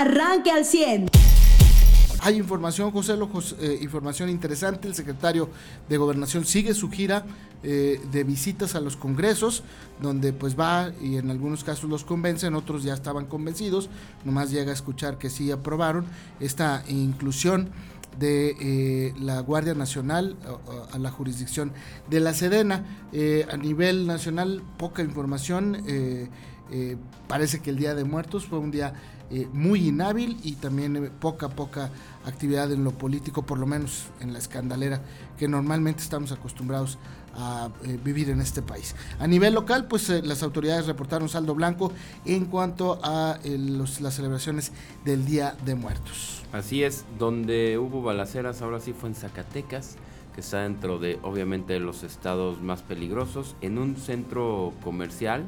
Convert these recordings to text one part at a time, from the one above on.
arranque al 100. Hay información, José Lojos, eh, información interesante. El secretario de Gobernación sigue su gira eh, de visitas a los congresos, donde pues va y en algunos casos los convencen, otros ya estaban convencidos, nomás llega a escuchar que sí aprobaron esta inclusión de eh, la Guardia Nacional a, a, la jurisdicción de la Sedena. a nivel nacional, poca información. parece que el Día de Muertos fue un día eh, muy inhábil y también eh, poca, poca actividad en lo político, por lo menos en la escandalera que normalmente estamos acostumbrados a eh, vivir en este país. A nivel local, pues las autoridades reportaron saldo blanco en cuanto a los, las celebraciones del Día de Muertos. Así es, donde hubo balaceras, ahora sí fue en Zacatecas que está dentro de obviamente los estados más peligrosos, en un centro comercial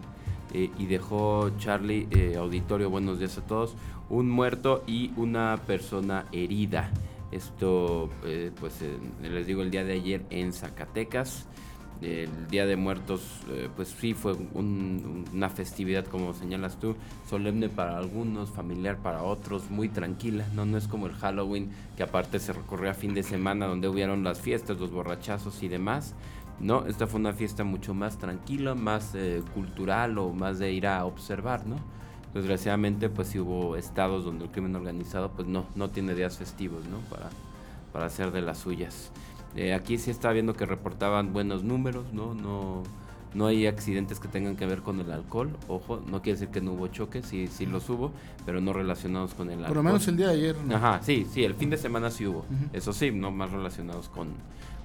eh, y dejó Charlie, eh, auditorio, buenos días a todos, un muerto y una persona herida. Esto, eh, pues les digo, el día de ayer en Zacatecas. El Día de Muertos, pues sí, fue una festividad, como señalas tú, solemne para algunos, familiar para otros, muy tranquila, ¿no? No es como el Halloween, que aparte se recorrió a fin de semana, donde hubieron las fiestas, los borrachazos y demás. ¿No? Esta fue una fiesta mucho más tranquila, más eh, cultural o más de ir a observar, ¿no? Desgraciadamente, pues si hubo estados donde el crimen organizado, pues no, no tiene días festivos, ¿no? Para, para hacer de las suyas. Eh, aquí sí está viendo que reportaban buenos números, ¿no? No, no hay accidentes que tengan que ver con el alcohol, ojo, no quiere decir que no hubo choques, sí, sí los hubo, pero no relacionados con el alcohol. Por lo menos el día de ayer. Ajá, sí, sí, el fin de semana sí hubo, eso sí, no más relacionados con,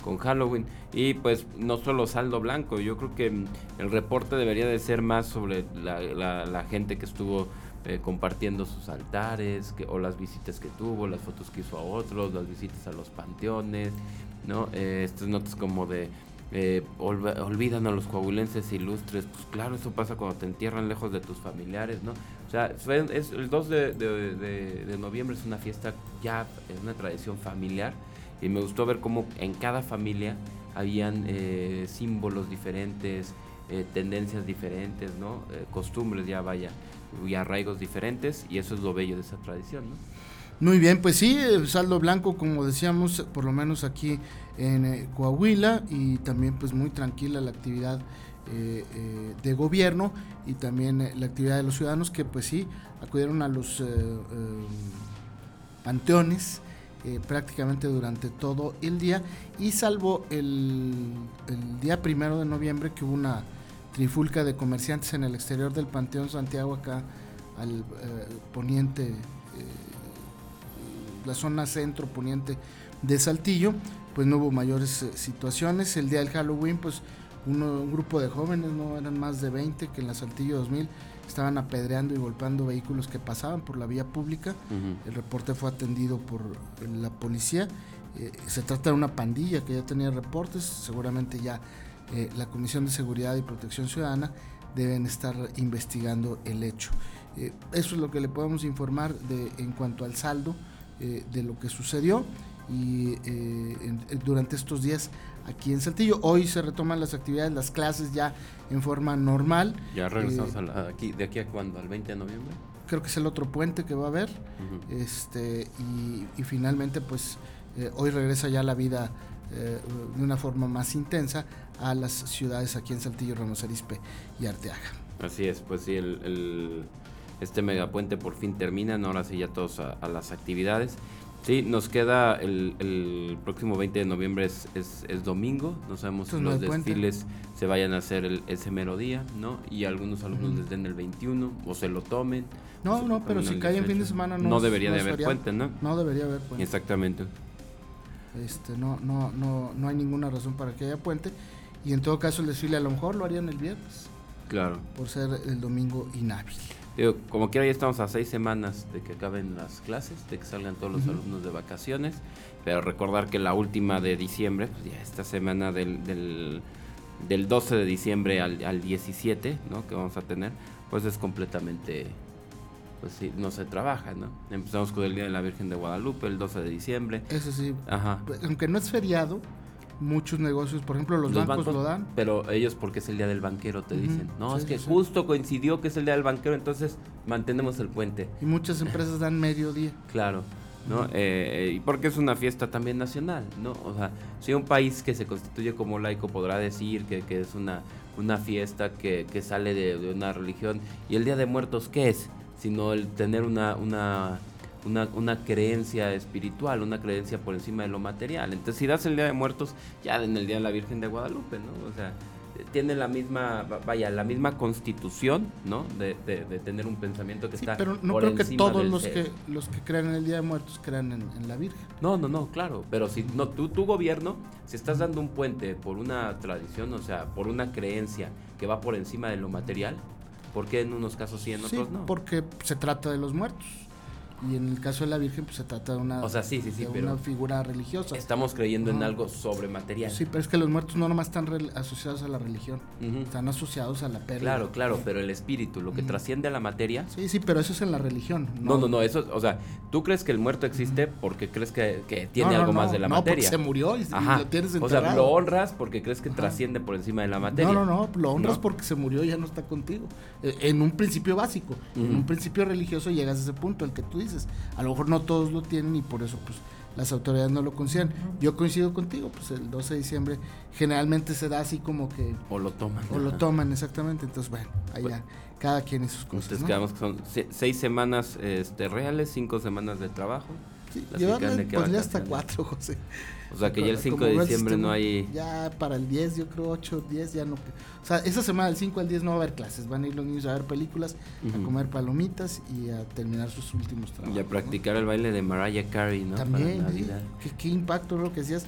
con Halloween. Y pues no solo saldo blanco, yo creo que mm, el reporte debería de ser más sobre la, gente que estuvo eh, compartiendo sus altares, que, o las visitas que tuvo, las fotos que hizo a otros, las visitas a los panteones, ¿no? Eh, estas notas como de eh, olvidan a los coahuilenses ilustres, pues claro, eso pasa cuando te entierran lejos de tus familiares, ¿no? O sea, es, el 2 de, de, noviembre es una fiesta ya, es una tradición familiar y me gustó ver cómo en cada familia habían eh, símbolos diferentes, eh, tendencias diferentes, ¿no? Eh, costumbres ya vaya, y arraigos diferentes, y eso es lo bello de esa tradición, ¿no? Muy bien, pues sí, saldo blanco, como decíamos, por lo menos aquí en Coahuila, y también pues muy tranquila la actividad de gobierno y también la actividad de los ciudadanos que pues sí acudieron a los panteones eh, prácticamente durante todo el día y salvo el, día primero de noviembre que hubo una trifulca de comerciantes en el exterior del Panteón Santiago acá al eh, poniente eh, la zona centro poniente de Saltillo pues no hubo mayores situaciones el día del Halloween pues un grupo de jóvenes no eran más de 20 que en la Saltillo 2000 estaban apedreando y golpeando vehículos que pasaban por la vía pública. El reporte fue atendido por la policía. Eh, se trata de una pandilla que ya tenía reportes, seguramente ya eh, la Comisión de Seguridad y Protección Ciudadana deben estar investigando el hecho. Eh, eso es lo que le podemos informar de, en cuanto al saldo de lo que sucedió y durante estos días aquí en Saltillo. Hoy se retoman las actividades, las clases ya en forma normal. Ya regresamos eh, aquí, de aquí a cuándo, al 20 de noviembre. Creo que es el otro puente que va a haber. este, y, finalmente, pues eh, hoy regresa ya la vida eh, de una forma más intensa a las ciudades aquí en Saltillo, Ramos Arispe y Arteaga. Así es, pues sí, el, este megapuente por fin termina, ahora sí ya todos a las actividades. Sí, nos queda el, próximo 20 de noviembre es, es, domingo, no sabemos si los desfiles se vayan a hacer el, ese mero día, ¿no? Y algunos alumnos les den el 21 o se lo tomen. No, no, pero si cae en fin de semana no, no debería de haber puente, ¿no? No debería haber puente. Exactamente. Este, no, no, no, no hay ninguna razón para que haya puente y en todo caso el desfile a lo mejor lo harían el viernes. Claro. Por ser el domingo inhábil como quiera ya estamos a seis semanas de que acaben las clases, de que salgan todos los alumnos de vacaciones, pero recordar que la última de diciembre, pues ya esta semana del, del, 12 de diciembre al, al 17, ¿no? Que vamos a tener, pues es completamente, pues sí, no se trabaja, ¿no? Empezamos con el Día de la Virgen de Guadalupe, el 12 de diciembre. Eso sí. Ajá. Aunque no es feriado, muchos negocios, por ejemplo, los, bancos, lo dan. Pero ellos porque es el día del banquero te dicen, no, es que justo coincidió que es el día del banquero, entonces mantenemos el puente. Y muchas empresas dan medio día. Claro. ¿no? Eh, eh, y porque es una fiesta también nacional, ¿no? O sea, si un país que se constituye como laico podrá decir que, que es una, una fiesta que, que sale de, de, una religión, ¿y el Día de Muertos qué es? Sino el tener una, una, una, una creencia espiritual, una creencia por encima de lo material. Entonces, si das el Día de Muertos, ya en el Día de la Virgen de Guadalupe, ¿no? O sea, tiene la misma, vaya, la misma constitución, ¿no? De, de, tener un pensamiento que está. Pero no creo que todos los que los que crean en el Día de Muertos crean en, la Virgen. No, no, no, claro. Pero si no, tú, tu gobierno, si estás dando un puente por una tradición, o sea, por una creencia que va por encima de lo material, ¿por qué en unos casos sí, en otros no? Porque se trata de los muertos. Y en el caso de la Virgen, pues se trata de una, o sea, sí, sí, sí, una figura religiosa. Estamos creyendo en algo sobrematerial. Sí, pero es que los muertos no nomás están asociados a la religión, están asociados a la pérdida. Claro, claro, pero el espíritu, lo que trasciende a la materia. Sí, sí, pero eso es en la religión. No, no, no, eso, o sea, tú crees que el muerto existe porque crees que, que tiene algo más de la materia. No, se murió y, lo tienes enterrado. O sea, lo honras porque crees que trasciende por encima de la materia. No, no, no, lo honras porque se murió y ya no está contigo. Eh, en un principio básico, en un principio religioso llegas a ese punto, el que tú dices. A lo mejor no todos lo tienen y por eso pues las autoridades no lo consideran. Yo coincido contigo, pues el 12 de diciembre generalmente se da así como que... O lo toman. O lo toman, exactamente. Entonces, bueno, allá cada quien y sus cosas. Entonces quedamos que son seis semanas este, reales, cinco semanas de trabajo. Yo hasta cuatro, José. O sea que ya el 5 de diciembre no hay... Ya para el 10, yo creo 8, 10 ya no... O sea, esa semana del 5 al 10 no va a haber clases, van a ir los niños a ver películas, a comer palomitas y a terminar sus últimos trabajos. Y a practicar el baile de Mariah Carey, ¿no? También, ¿qué, qué, impacto lo que decías.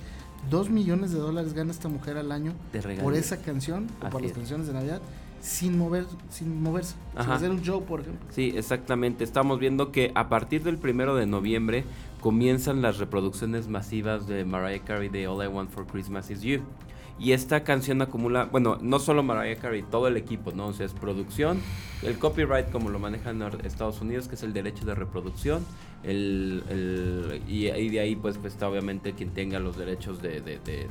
Dos millones de dólares gana esta mujer al año por esa canción o por las canciones de Navidad sin mover sin moverse sin hacer un show por ejemplo. Sí exactamente. Estamos viendo que a partir del primero de noviembre comienzan las reproducciones masivas de Mariah Carey de All I Want for Christmas Is You. Y esta canción acumula, bueno, no solo Mariah Carey, todo el equipo, ¿no? O sea, es producción, el copyright como lo manejan Estados Unidos, que es el derecho de reproducción, el, el y, de ahí pues, pues, está obviamente quien tenga los derechos de, de, de,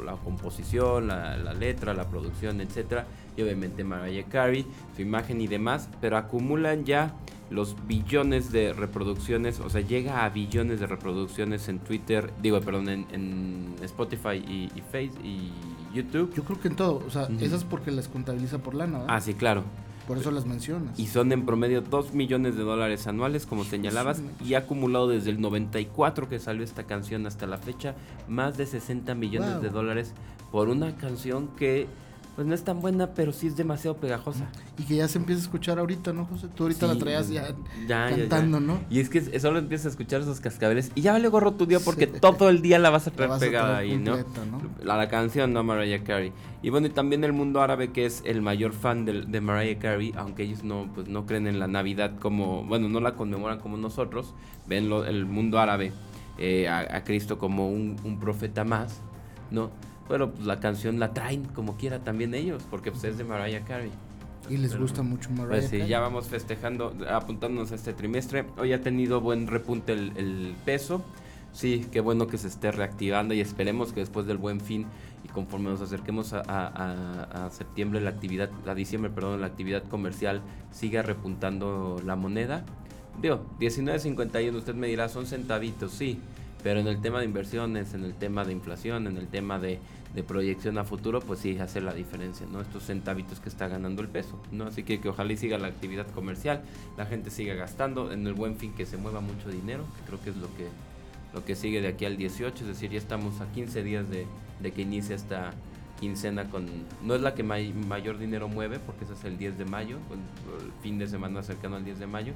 la, composición, la, la, letra, la producción, etcétera, y obviamente Mariah Carey, su imagen y demás, pero acumulan ya los billones de reproducciones, o sea, llega a billones de reproducciones en Twitter, digo, perdón, en, Spotify y, y, Face y YouTube. Yo creo que en todo, o sea, esas porque las contabiliza por lana, ¿verdad? Ah, sí, claro. Por eso las mencionas. Y son en promedio 2 millones de dólares anuales, como señalabas, y ha acumulado desde el 94 que salió esta canción hasta la fecha, más de 60 millones de dólares por una canción que pues no es tan buena, pero sí es demasiado pegajosa. Y que ya se empieza a escuchar ahorita, ¿no, José? Tú ahorita la traías ya, cantando, ¿no? Y es que solo empiezas a escuchar esos cascabeles y ya vale gorro tu día porque todo el día la vas a traer pegada ahí, ¿no? La, la, canción, ¿no? Mariah Carey. Y bueno, y también el mundo árabe que es el mayor fan de, de Mariah Carey, aunque ellos no, pues no creen en la Navidad como, bueno, no la conmemoran como nosotros, ven el mundo árabe eh, a, Cristo como un, un profeta más, ¿no? Pero pues la canción la traen como quiera también ellos, porque pues es de Mariah Carey. Y les gusta mucho Mariah Pues sí, ya vamos festejando, apuntándonos a este trimestre. Hoy ha tenido buen repunte el, peso. Sí, qué bueno que se esté reactivando y esperemos que después del buen fin y conforme nos acerquemos a, a, septiembre, la actividad, a diciembre, perdón, la actividad comercial siga repuntando la moneda. Digo, 19.51, usted me dirá, son centavitos, sí, pero en el tema de inversiones, en el tema de inflación, en el tema de, proyección a futuro, pues sí hace la diferencia, ¿no? Estos centavitos que está ganando el peso, ¿no? Así que que ojalá y siga la actividad comercial, la gente siga gastando, en el buen fin que se mueva mucho dinero, que creo que es lo que, lo que sigue de aquí al 18, es decir, ya estamos a 15 días de, de que inicie esta quincena con... No es la que mayor dinero mueve, porque ese es el 10 de mayo, el fin de semana cercano al 10 de mayo,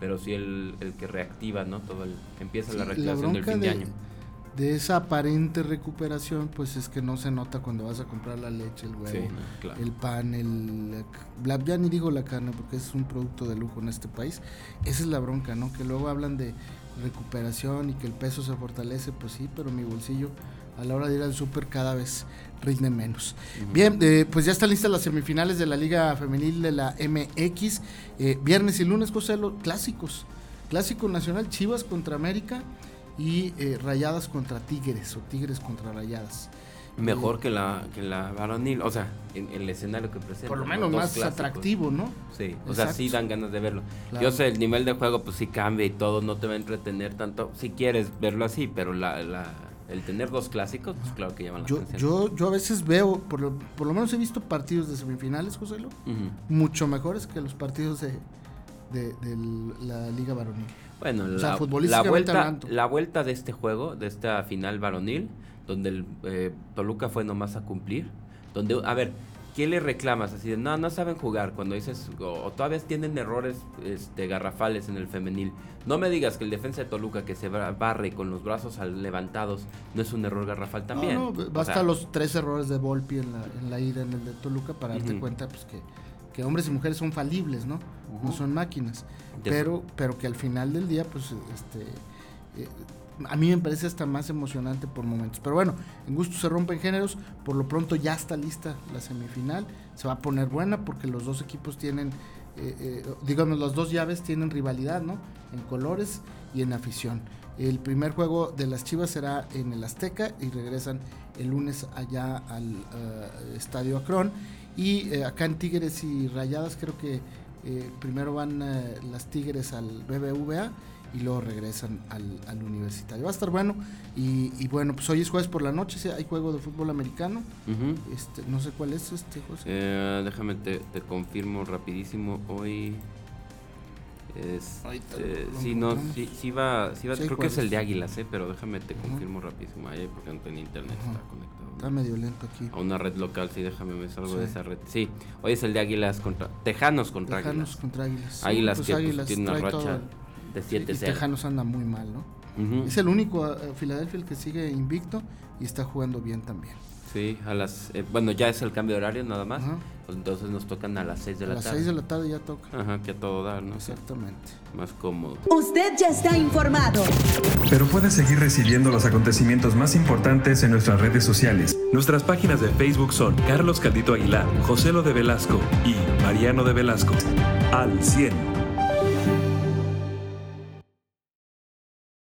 pero sí el, el que reactiva, ¿no? Todo el, empieza la reactivación del fin de, año. De esa aparente recuperación, pues es que no se nota cuando vas a comprar la leche, el huevo, el pan, el... ya ni digo la carne porque es un producto de lujo en este país. Esa es la bronca, ¿no? Que luego hablan de recuperación y que el peso se fortalece, pues sí, pero mi bolsillo a la hora de ir al súper cada vez rinde menos. Bien, eh, pues ya están listas las semifinales de la Liga Femenil de la MX. Eh, viernes y lunes, José, clásicos. Clásico nacional, Chivas contra América y eh, Rayadas contra Tigres o Tigres contra Rayadas. Mejor que la, que la varonil, o sea, en, el escenario que presenta. Por lo menos más atractivo, ¿no? Sí, o sea, sí dan ganas de verlo. Yo sé, el nivel de juego pues sí cambia y todo, no te va a entretener tanto, si quieres verlo así, pero la, la el tener dos clásicos, pues claro que llaman la yo, atención. Yo, yo a veces veo, por lo, por lo menos he visto partidos de semifinales, José Lo, mucho mejores que los partidos de, de, la Liga Varonil. Bueno, la, la, vuelta, la vuelta de este juego, de esta final varonil, donde el eh, Toluca fue nomás a cumplir, donde, a ver, ¿qué le reclamas? Así de, no, no saben jugar, cuando dices, o, todavía tienen errores este, garrafales en el femenil. No me digas que el defensa de Toluca que se barre con los brazos levantados no es un error garrafal también. No, no basta los tres errores de Volpi en la, en la ida en el de Toluca para darte cuenta pues que, que, hombres y mujeres son falibles, ¿no? No son máquinas. Pero, pero que al final del día, pues, este... Eh, a mí me parece hasta más emocionante por momentos. Pero bueno, en gusto se rompen géneros. Por lo pronto ya está lista la semifinal. Se va a poner buena porque los dos equipos tienen, eh, eh, digamos, las dos llaves tienen rivalidad, ¿no? En colores y en afición. El primer juego de las Chivas será en el Azteca y regresan el lunes allá al Estadio Acron. Y acá en Tigres y Rayadas creo que primero van las Tigres al BBVA y luego regresan al, universitario. Va a estar bueno. Y, bueno, pues hoy es jueves por la noche, hay juego de fútbol americano. este, no sé cuál es este, José. Eh, déjame, te, confirmo rapidísimo. Hoy... Este, sí, no, sí, sí va, sí va creo que es el de Águilas, ¿eh? pero déjame te confirmo rapidísimo ahí porque no tengo internet, está conectado. Está medio lento aquí. A una red local, sí, déjame me salgo de esa red. Sí, hoy es el de Águilas contra Tejanos contra Tejanos contra Águilas. Águilas pues que pues, tiene una racha de 7 Y Tejanos anda muy mal, ¿no? Es el único uh, Philadelphia el que sigue invicto y está jugando bien también. Sí, a las eh, bueno, ya es el cambio de horario nada más. Pues entonces nos tocan a las 6 de la tarde. A las 6 de la tarde ya toca. Ajá, que a todo dar, ¿no? Exactamente. Más cómodo. Usted ya está informado. Pero puede seguir recibiendo los acontecimientos más importantes en nuestras redes sociales. Nuestras páginas de Facebook son Carlos Caldito Aguilar, José Lo de Velasco y Mariano de Velasco. Al 100.